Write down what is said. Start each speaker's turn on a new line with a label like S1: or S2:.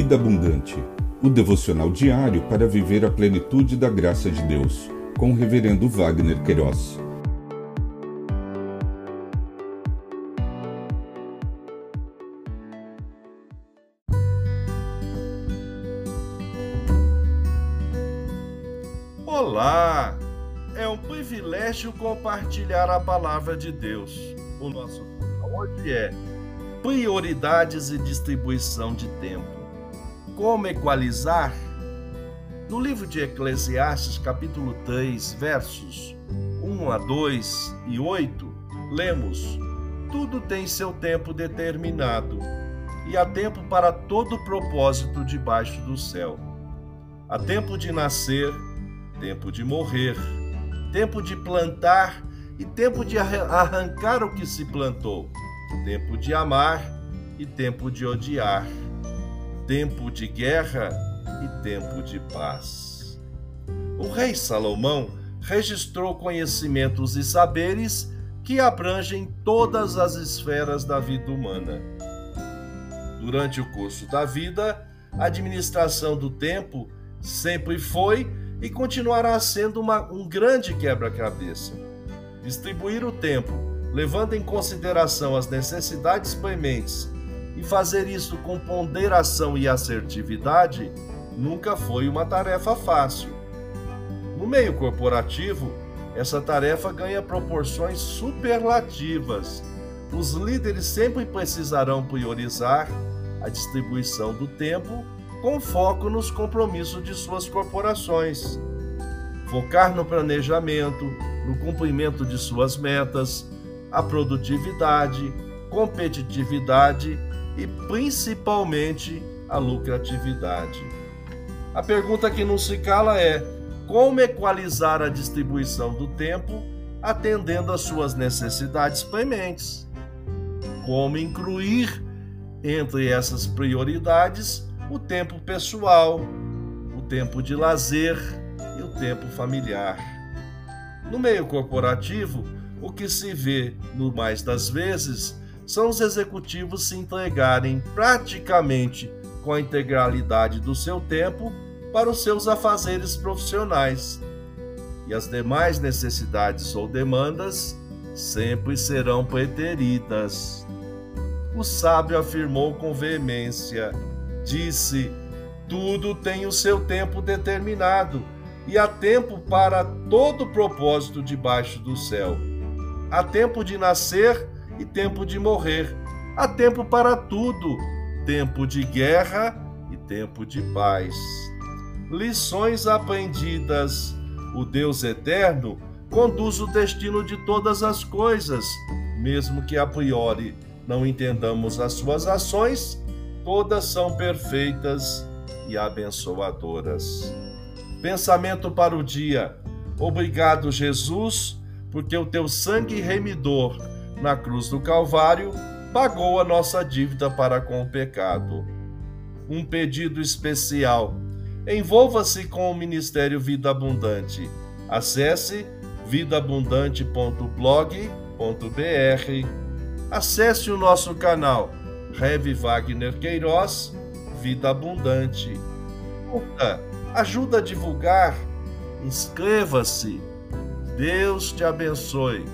S1: Vida Abundante, o devocional diário para viver a plenitude da graça de Deus, com o Reverendo Wagner Queiroz.
S2: Olá! É um privilégio compartilhar a palavra de Deus. O nosso hoje é prioridades e distribuição de tempo. Como equalizar? No livro de Eclesiastes, capítulo 3, versos 1 a 2 e 8, lemos: Tudo tem seu tempo determinado, e há tempo para todo propósito debaixo do céu. Há tempo de nascer, tempo de morrer, tempo de plantar e tempo de arrancar o que se plantou tempo de amar e tempo de odiar, tempo de guerra e tempo de paz. O rei Salomão registrou conhecimentos e saberes que abrangem todas as esferas da vida humana. Durante o curso da vida, a administração do tempo sempre foi e continuará sendo uma, um grande quebra-cabeça. Distribuir o tempo levando em consideração as necessidades prementes e fazer isso com ponderação e assertividade, nunca foi uma tarefa fácil. No meio corporativo, essa tarefa ganha proporções superlativas. Os líderes sempre precisarão priorizar a distribuição do tempo com foco nos compromissos de suas corporações. Focar no planejamento, no cumprimento de suas metas, a produtividade, competitividade e principalmente a lucratividade. A pergunta que não se cala é: como equalizar a distribuição do tempo atendendo às suas necessidades prementes? Como incluir entre essas prioridades o tempo pessoal, o tempo de lazer e o tempo familiar? No meio corporativo, o que se vê, no mais das vezes, são os executivos se entregarem praticamente com a integralidade do seu tempo para os seus afazeres profissionais. E as demais necessidades ou demandas sempre serão preteridas. O sábio afirmou com veemência: disse, tudo tem o seu tempo determinado, e há tempo para todo propósito debaixo do céu. Há tempo de nascer e tempo de morrer. Há tempo para tudo: tempo de guerra e tempo de paz. Lições aprendidas. O Deus eterno conduz o destino de todas as coisas, mesmo que a priori não entendamos as suas ações, todas são perfeitas e abençoadoras. Pensamento para o dia. Obrigado, Jesus porque o teu sangue remidor na cruz do Calvário pagou a nossa dívida para com o pecado. Um pedido especial. Envolva-se com o Ministério Vida Abundante. Acesse vidaabundante.blog.br. Acesse o nosso canal Rev Wagner Queiroz Vida Abundante. Curta, ajuda a divulgar. Inscreva-se Deus te abençoe.